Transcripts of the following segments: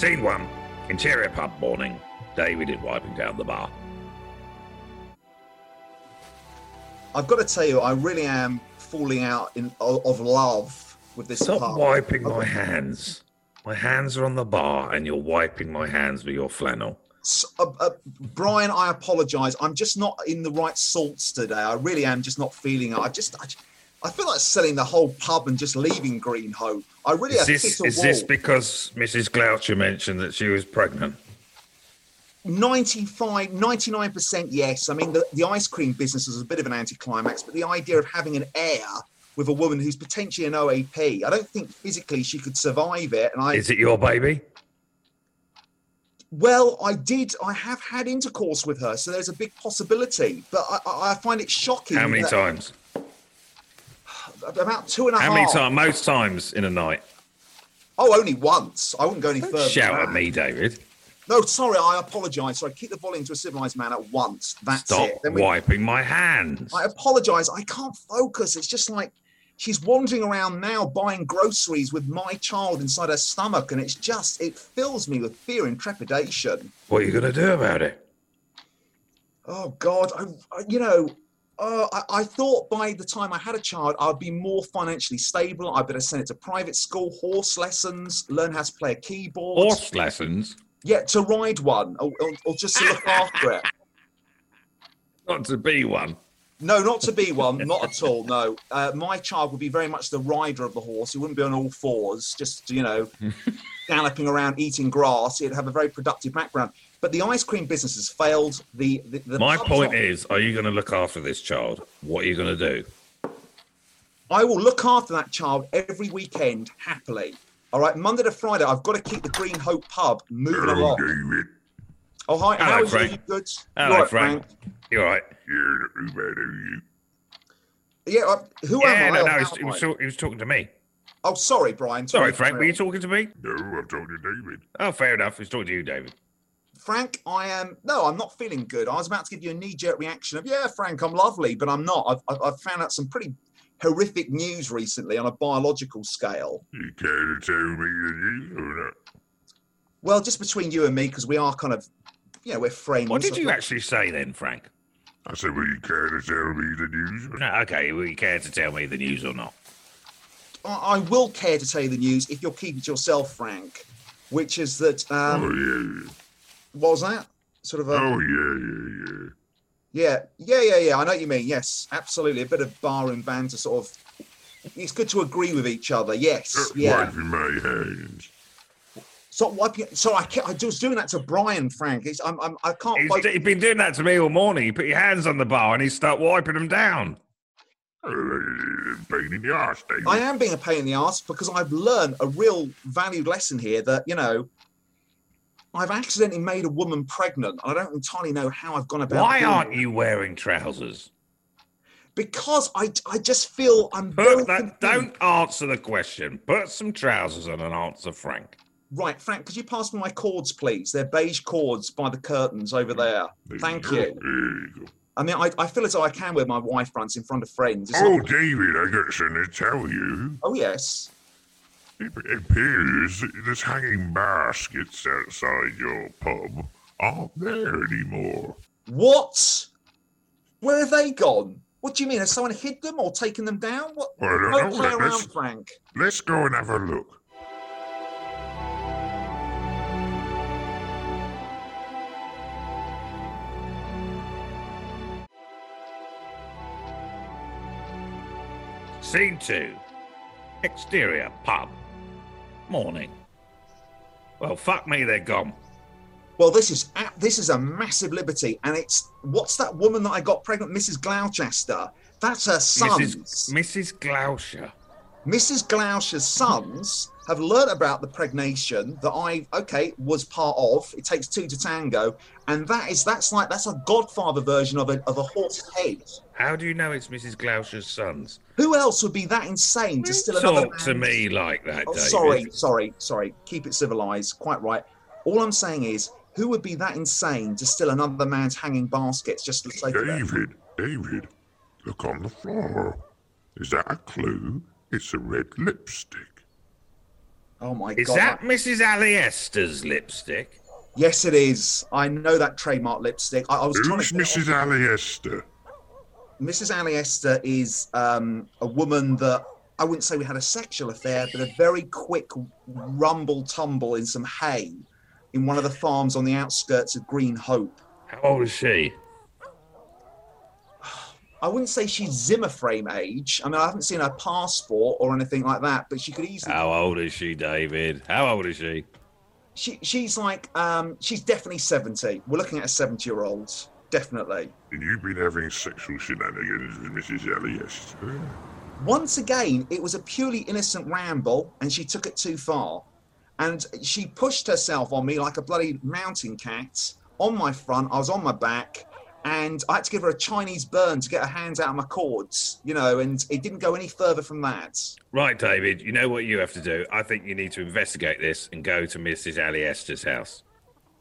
Scene one. Interior pub morning. David is wiping down the bar. I've got to tell you, I really am falling out in of love with this. Stop pub. wiping my hands. My hands are on the bar and you're wiping my hands with your flannel. S- uh, uh, Brian, I apologise. I'm just not in the right salts today. I really am just not feeling it. I just, I, I feel like selling the whole pub and just leaving Green Hope. I really Is have this, is wall. this because Mrs. Gloucher mentioned that she was pregnant? 95, 99% yes. I mean, the, the ice cream business is a bit of an anticlimax, but the idea of having an heir with a woman who's potentially an OAP, I don't think physically she could survive it. And I, Is it your baby? well, I did, I have had intercourse with her, so there's a big possibility, but I, I find it shocking. How many times? About two and a half. How many times? Most times in a night. Oh, only once. I wouldn't go any further. Shout at me, David. No, sorry, I apologise. Sorry, keep the volume to a civilized man at once. That's Stop it. Then we- wiping my hands. I apologise. I can't focus. It's just like she's wandering around now buying groceries with my child inside her stomach, and it's just it fills me with fear and trepidation. What are you going to do about it? Oh God, I, I you know. Uh, I, I thought by the time I had a child, I'd be more financially stable. I'd better send it to private school, horse lessons, learn how to play a keyboard. Horse lessons? Yeah, to ride one, or, or, or just to look after it. Not to be one. No, not to be one, not at all. No, uh, my child would be very much the rider of the horse. He wouldn't be on all fours, just you know, galloping around eating grass. He'd have a very productive background. But the ice cream business has failed. The, the, the My point is, are you going to look after this child? What are you going to do? I will look after that child every weekend happily. All right, Monday to Friday, I've got to keep the Green Hope pub moving along. David. Oh hi, Hello, how is Frank. you good? Hello, You all right, Frank. You all right? Yeah, not too bad, Frank? Yeah, uh, who Yeah, am I? no, or no, he was, he, was I? talk- he was talking to me. Oh, sorry, Brian. Sorry, to Frank, were you talking to me? No, I'm talking to David. Oh, fair enough. He's talking to you, David. Frank, I am no, I'm not feeling good. I was about to give you a knee-jerk reaction of, yeah, Frank, I'm lovely, but I'm not. I've, I've, I've found out some pretty horrific news recently on a biological scale. You care to tell me the news or not? Well, just between you and me, because we are kind of, you know, we're friends. What did you actually say then, Frank? I said, will you care to tell me the news? No, okay, will you care to tell me the news or not? I, I will care to tell you the news if you'll keep it yourself, Frank. Which is that. Um, oh, yeah. What was that? Sort of. A, Oh, yeah, yeah, Yeah, yeah, yeah, yeah. Yeah. I know what you mean. Yes, absolutely. A bit of bar and banter, to sort of. It's good to agree with each other. Yes, yeah. Wiping my hands. Stop wiping. So I, kept, I was doing that to Brian, Frank. It's, I'm, I'm, I can't. He's, fight- he's been doing that to me all morning. You put your hands on the bar and he start wiping them down. Oh, uh, pain in the arse, David. I am being a pain in the ass because I've learned a real valued lesson here that you know. I've accidentally made a woman pregnant. I don't entirely know how I've gone about. Why aren't you wearing trousers? Because I, I just feel I'm Put that, don't answer the question. Put some trousers on and answer Frank. Right, Frank, could you pass me my cords, please? They're beige cords by the curtains over there. Thank you. There you go. I mean, I, I feel as though I can wear my Y-fronts in front of friends. It's Oh, not- David, I got something to tell you. oh, yes. It appears that the hanging baskets outside your pub aren't there anymore. What? Where have they gone? What do you mean? Has someone hid them or taken them down? What? Well, I don't Don't know. play Let's- around, Frank. Let's go and have a look. Scene two. Exterior pub. Morning. Well, fuck me, they're gone. Well, this is this is a massive liberty, and it's what's that woman that I got pregnant, Mrs. Gloucester? That's her sons. Mrs. Mrs. Gloucester. Mrs. Gloucester's sons have learnt about the pregnation that I okay was part of. It takes two to tango, and that is that's like that's a Godfather version of a of a horse's head. How do you know it's Mrs. Gloucester's sons? Who else would be that insane to steal another Talk to me like that, Oh, David. sorry, sorry, sorry. Keep it civilized. Quite right. All I'm saying is, who would be that insane to steal another man's hanging baskets just for the sake of? David, David, look on the floor. Is that a clue? It's a red lipstick. Oh my Is god! Is that Mrs. Aliester's lipstick? Yes, it is. I know that trademark lipstick. I, I was trying Who's to. Mrs. Aliester? Mrs. Aliester is um, a woman that I wouldn't say we had a sexual affair, but a very quick rumble tumble in some hay in one of the farms on the outskirts of Green Hope. How old is she? I wouldn't say she's Zimmer frame age. I mean, I haven't seen her passport or anything like that, but she could easily. How old is she, David? How old is she? She, she's like, um, she's definitely 70. We're looking at a 70 year old. Definitely. And you've been having sexual shenanigans with Mrs. Aliester? Once again, it was a purely innocent ramble, and she took it too far. And she pushed herself on me like a bloody mountain cat on my front. I was on my back, and I had to give her a Chinese burn to get her hands out of my cords, you know, and it didn't go any further from that. Right, David, you know what you have to do. I think you need to investigate this and go to Mrs. Aliester's house.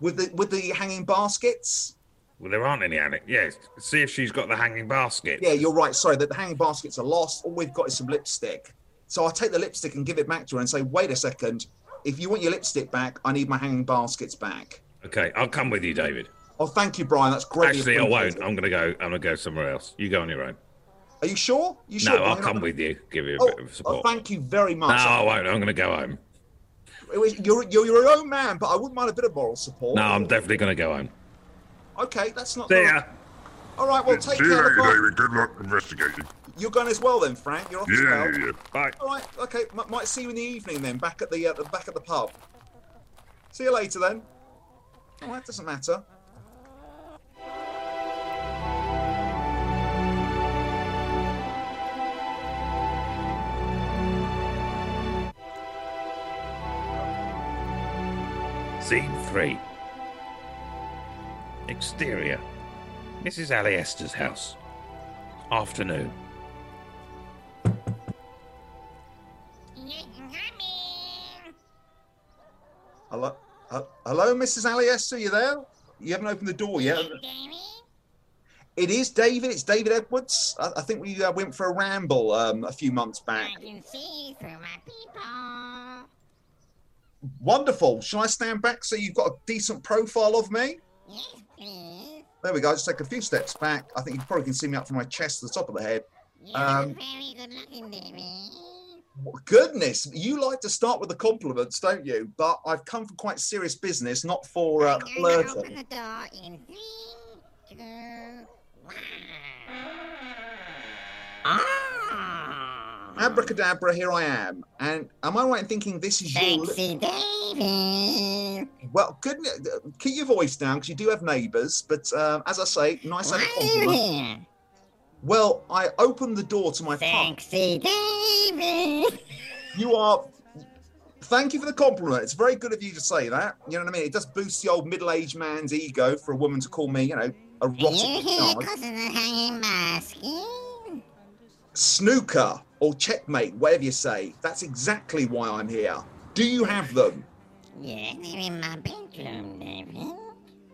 With the with the hanging baskets? Well, there aren't any Alec. Yes, see if she's got the hanging basket. Yeah, you're right. Sorry, that the hanging baskets are lost. All we've got is some lipstick. So I'll take the lipstick and give it back to her and say, wait a second. If you want your lipstick back, I need my hanging baskets back. Okay, I'll come with you, David. Oh, thank you, Brian. That's great. Actually, I won't. I'm gonna go. I'm gonna go somewhere else. You go on your own. Are you sure? You sure? No, sure? I'll come with you. Give you a Oh, bit of oh, support. thank you very much. no. I won't. I'm gonna go home. It was- You're, you're your own man, but I wouldn't mind a bit of moral support. No, I'm definitely gonna go home. Okay, that's not. See ya. All right, well, take See you care. later, of the David. Good luck investigating. You're going as well, then, Frank. You're off as Yeah, well. yeah, yeah. Bye. All right, okay. M- might see you in the evening then, back at the, uh, the back at the pub. See you later then. Oh, that doesn't matter. Scene three. Exterior. Mrs. Aliester's house. Afternoon. Hello, uh, hello, Mrs. Aliester. You there? You haven't opened the door yet. It is David. It's David Edwards. I, I think we uh, went for a ramble um, a few months back. I can see through my people. Wonderful. Shall I stand back so you've got a decent profile of me? Yes, please. There we go. Just take a few steps back. I think you probably can see me up from my chest to the top of the head. You're Um, very good looking, baby. Goodness, you like to start with the compliments, don't you? But I've come for quite serious business, not for uh, I'm gonna open flirting. the door in three, two, one. Ah! Abracadabra, here I am. And am I right in thinking this is your? Li- Sexy David. well, goodness, keep your voice down because you do have neighbours. But um, as I say, nice Why are you here? Well, I opened the door to my pub. Sexy David. You are. Thank you for the compliment. It's very good of you to say that. You know what I mean? It does boost the old middle-aged man's ego for a woman to call me, you know, a Are you rotten here because of the hanging basket? Snooker or checkmate, whatever you say. That's exactly why I'm here. Do you have them? Yeah, they're in my bedroom, David.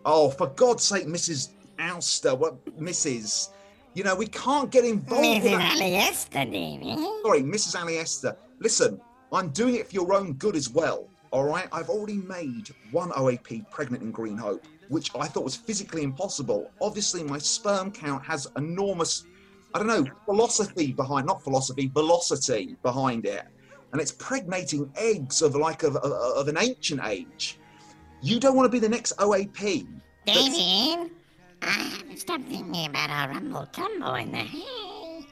Oh, for God's sake, Mrs. Alster, what, Mrs. You know, we can't get involved. with Mrs. Aliester, David. Sorry, Mrs. Ali Esther. Listen, I'm doing it for your own good as well. All right, I've already made one OAP pregnant in Green Hope, which I thought was physically impossible. Obviously, my sperm count has enormous, I don't know, philosophy behind, not philosophy, velocity behind it, and it's pregnating eggs of like of, of, of an ancient age. You don't want to be the next OAP. David, I stopped thinking about our rumble tumble in the hay.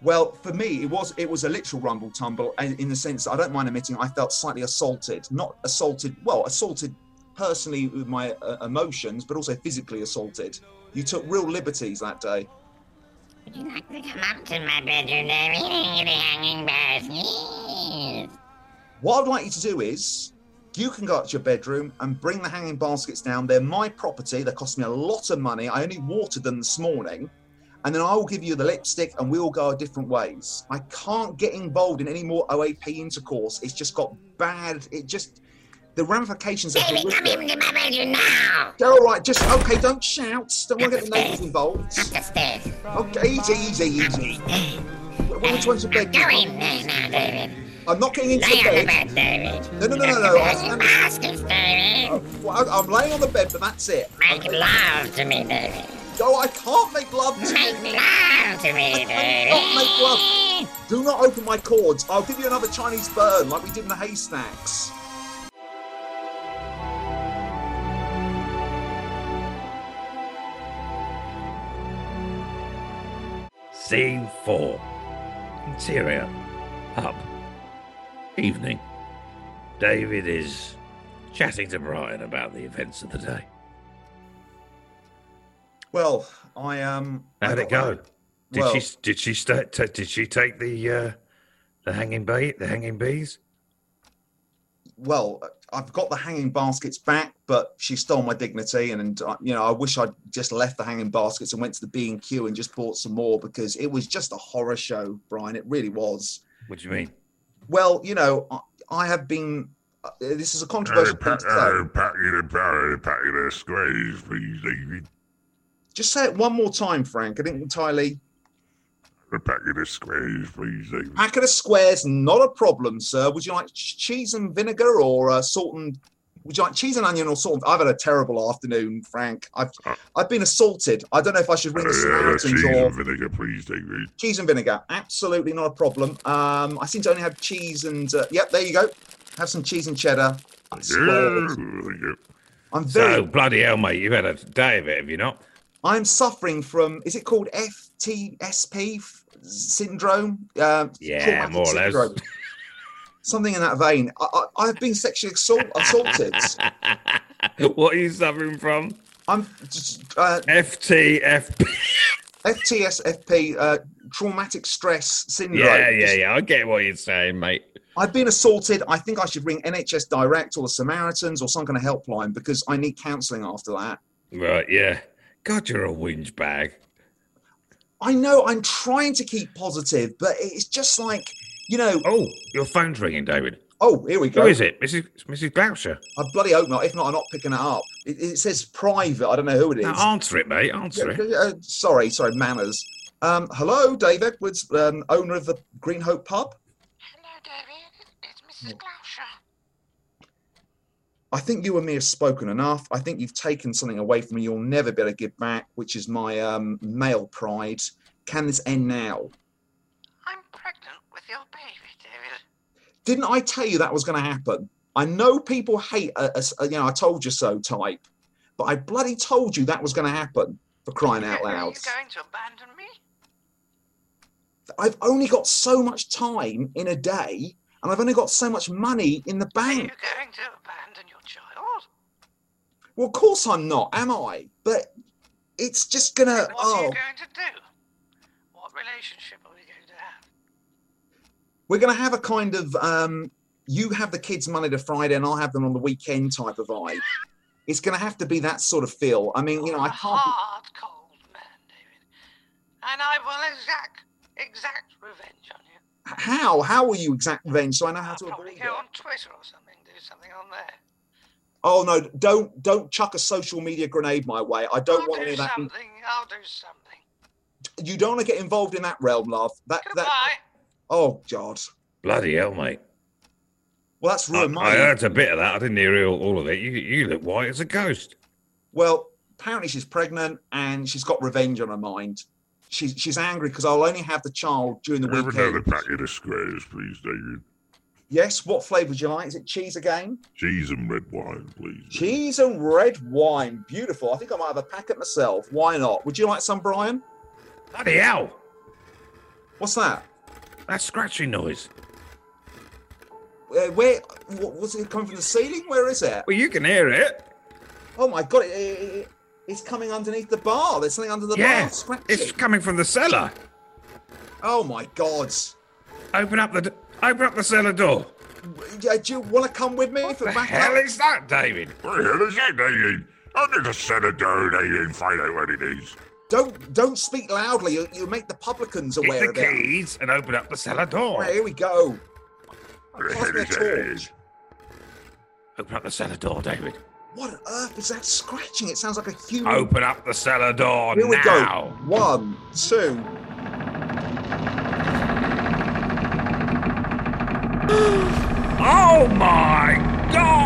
Well, for me, it was it was a literal rumble tumble, and in the sense that I don't mind admitting I felt slightly assaulted. Not assaulted, well, assaulted personally with my uh, emotions, but also physically assaulted. You took real liberties that day. Would you like to come up to my bedroom, a hanging basket? What I'd like you to do is, you can go up to your bedroom and bring the hanging baskets down. They're my property. They cost me a lot of money. I only watered them this morning. And then I will give you the lipstick and we will go our different ways. I can't get involved in any more OAP intercourse. It's just got bad. It just, the ramifications are David, come horrific. into my bedroom now! They're all right. Just, okay, don't shout. Don't want to get the neighbours involved. Up the stairs. Okay, easy, easy, easy. Which one's the bed? Go in there now, David. I'm not getting into Lay the on the bed. bed, David. No, no, no, no, no. I'm, baskets, David. Oh, I'm, I'm laying on the bed, but that's it. Make love to me, David. No, I can't make love to you. Make love to me, cannot make love. Do not open my cords. I'll give you another Chinese burn like we did in the haystacks. Scene 4 Interior Pub Evening David is chatting to Brian about the events of the day. Well, I um. How'd it got- go? Did Well- she did she sta ta did she take the uh, the hanging bee the hanging bees? Well, I've got the hanging baskets back, but she stole my dignity, and, and uh, you know, I wish I'd just left the hanging baskets and went to the B and Q and just bought some more because it was just a horror show, Brian. It really was. What do you mean? Well, you know, I, I have been. Uh, this is a Hey, controversial thing pack, to hey, say. pack it a pack, pack it a squares, please, Just say it one more time, Frank. I didn't entirely. A packet of squares, please, David. Packet of squares, not a problem, sir. Would you like cheese and vinegar or uh, salt and? Would you like cheese and onion or salt? And... I've had a terrible afternoon, Frank. I've I've been assaulted. I don't know if I should ring Uh, uh, Samaritans cheese or and vinegar, please, David. cheese and vinegar. Absolutely not a problem. Um, I seem to only have cheese and uh, yep, there you go. Have some cheese and cheddar. Yeah, Squares. thank you. I'm very. So bloody hell, mate! You've had a day of it, have you not? I'm suffering from. Is it called FTSP f- syndrome? Uh, Yeah, more or less. Something in that vein. I, I, I've been sexually assault, assaulted. what are you suffering from? I'm just, uh, FTFP. FTSFP, uh, traumatic stress syndrome. Yeah, yeah, yeah. I get what you're saying, mate. I've been assaulted. I think I should ring NHS Direct or the Samaritans or some kind of helpline because I need counselling after that. Right, yeah. God, you're a whinge bag. I know I'm trying to keep positive, but it's just like, you know, Oh, your phone's ringing, David. oh, here we go. Who is it? Mrs. Mrs. Gloucester. I bloody hope not. If not, I'm not picking it up. It, it says private. I don't know who it is. Now, answer it, mate. Answer Yeah, it. uh, sorry, sorry, manners. Um, hello, Dave Edwards, um, owner of the Green Hope Pub. Hello, David. It's Mrs. Gloucester. I think you and me have spoken enough. I think you've taken something away from me you'll never be able to give back, which is my um, male pride. Can this end now? I'm pregnant with your baby, David. Didn't I tell you that was going to happen? I know people hate a, a- a- you know, I told you so type, but I bloody told you that was going to happen for crying out loud. Are you going to abandon me? I've only got so much time in a day, and I've only got so much money in the bank. Are you going to abandon your? Well, of course I'm not, am I? But it's just gonna. What are Oh, you going to do? What relationship are we going to have? we're gonna have a kind of um, you have the kids Monday to Friday, and I'll have them on the weekend type of vibe. It's gonna have to be that sort of feel. I mean, you know, You're can't. hard, cold man, David. And I will exact exact revenge on you. How? How will you exact revenge so I know how I'll to probably avoid go it? on Twitter or something, do something on there. Oh no! Don't don't chuck a social media grenade my way. I don't I'll want do any of that. something. I'll do something. You don't want to get involved in that realm, love. That Goodbye. that. Oh God. Bloody hell, mate. Well, that's I, ruined my. I heard a bit of that. I didn't hear all, all of it. You, you look white as a ghost. Well, apparently she's pregnant and she's got revenge on her mind. She's she's angry because I'll only have the child during the Have another weekend. packet of squares, please, David. Yes. What flavour would you like? Is it cheese again? Cheese and red wine, please. Cheese and red wine. Beautiful. I think I might have a packet myself. Why not? Would you like some, Brian? Bloody hell. What's that? That scratching noise. Uh, where? What, was it coming from the ceiling? Where is it? Well, you can hear it. Oh my god! It, it, it- it's coming underneath the bar. There's something under the yeah. bar scratching. It's coming from the cellar. Oh my god! Open up the d- open up the cellar door. Yeah, uh, do you want to come with me What for the back hell up? is that, David? What the hell is that, David? I'm going to set a door, David, find out what it is. Don't don't speak loudly. You, you make the publicans Get aware the of it. keys and open up the cellar door. Right, here we go. What the Pass hell me a is that? torch. Open up the cellar door, David. What on earth is that scratching? It sounds like a human. Open up the cellar door Here we now. go. One, two. Oh my god!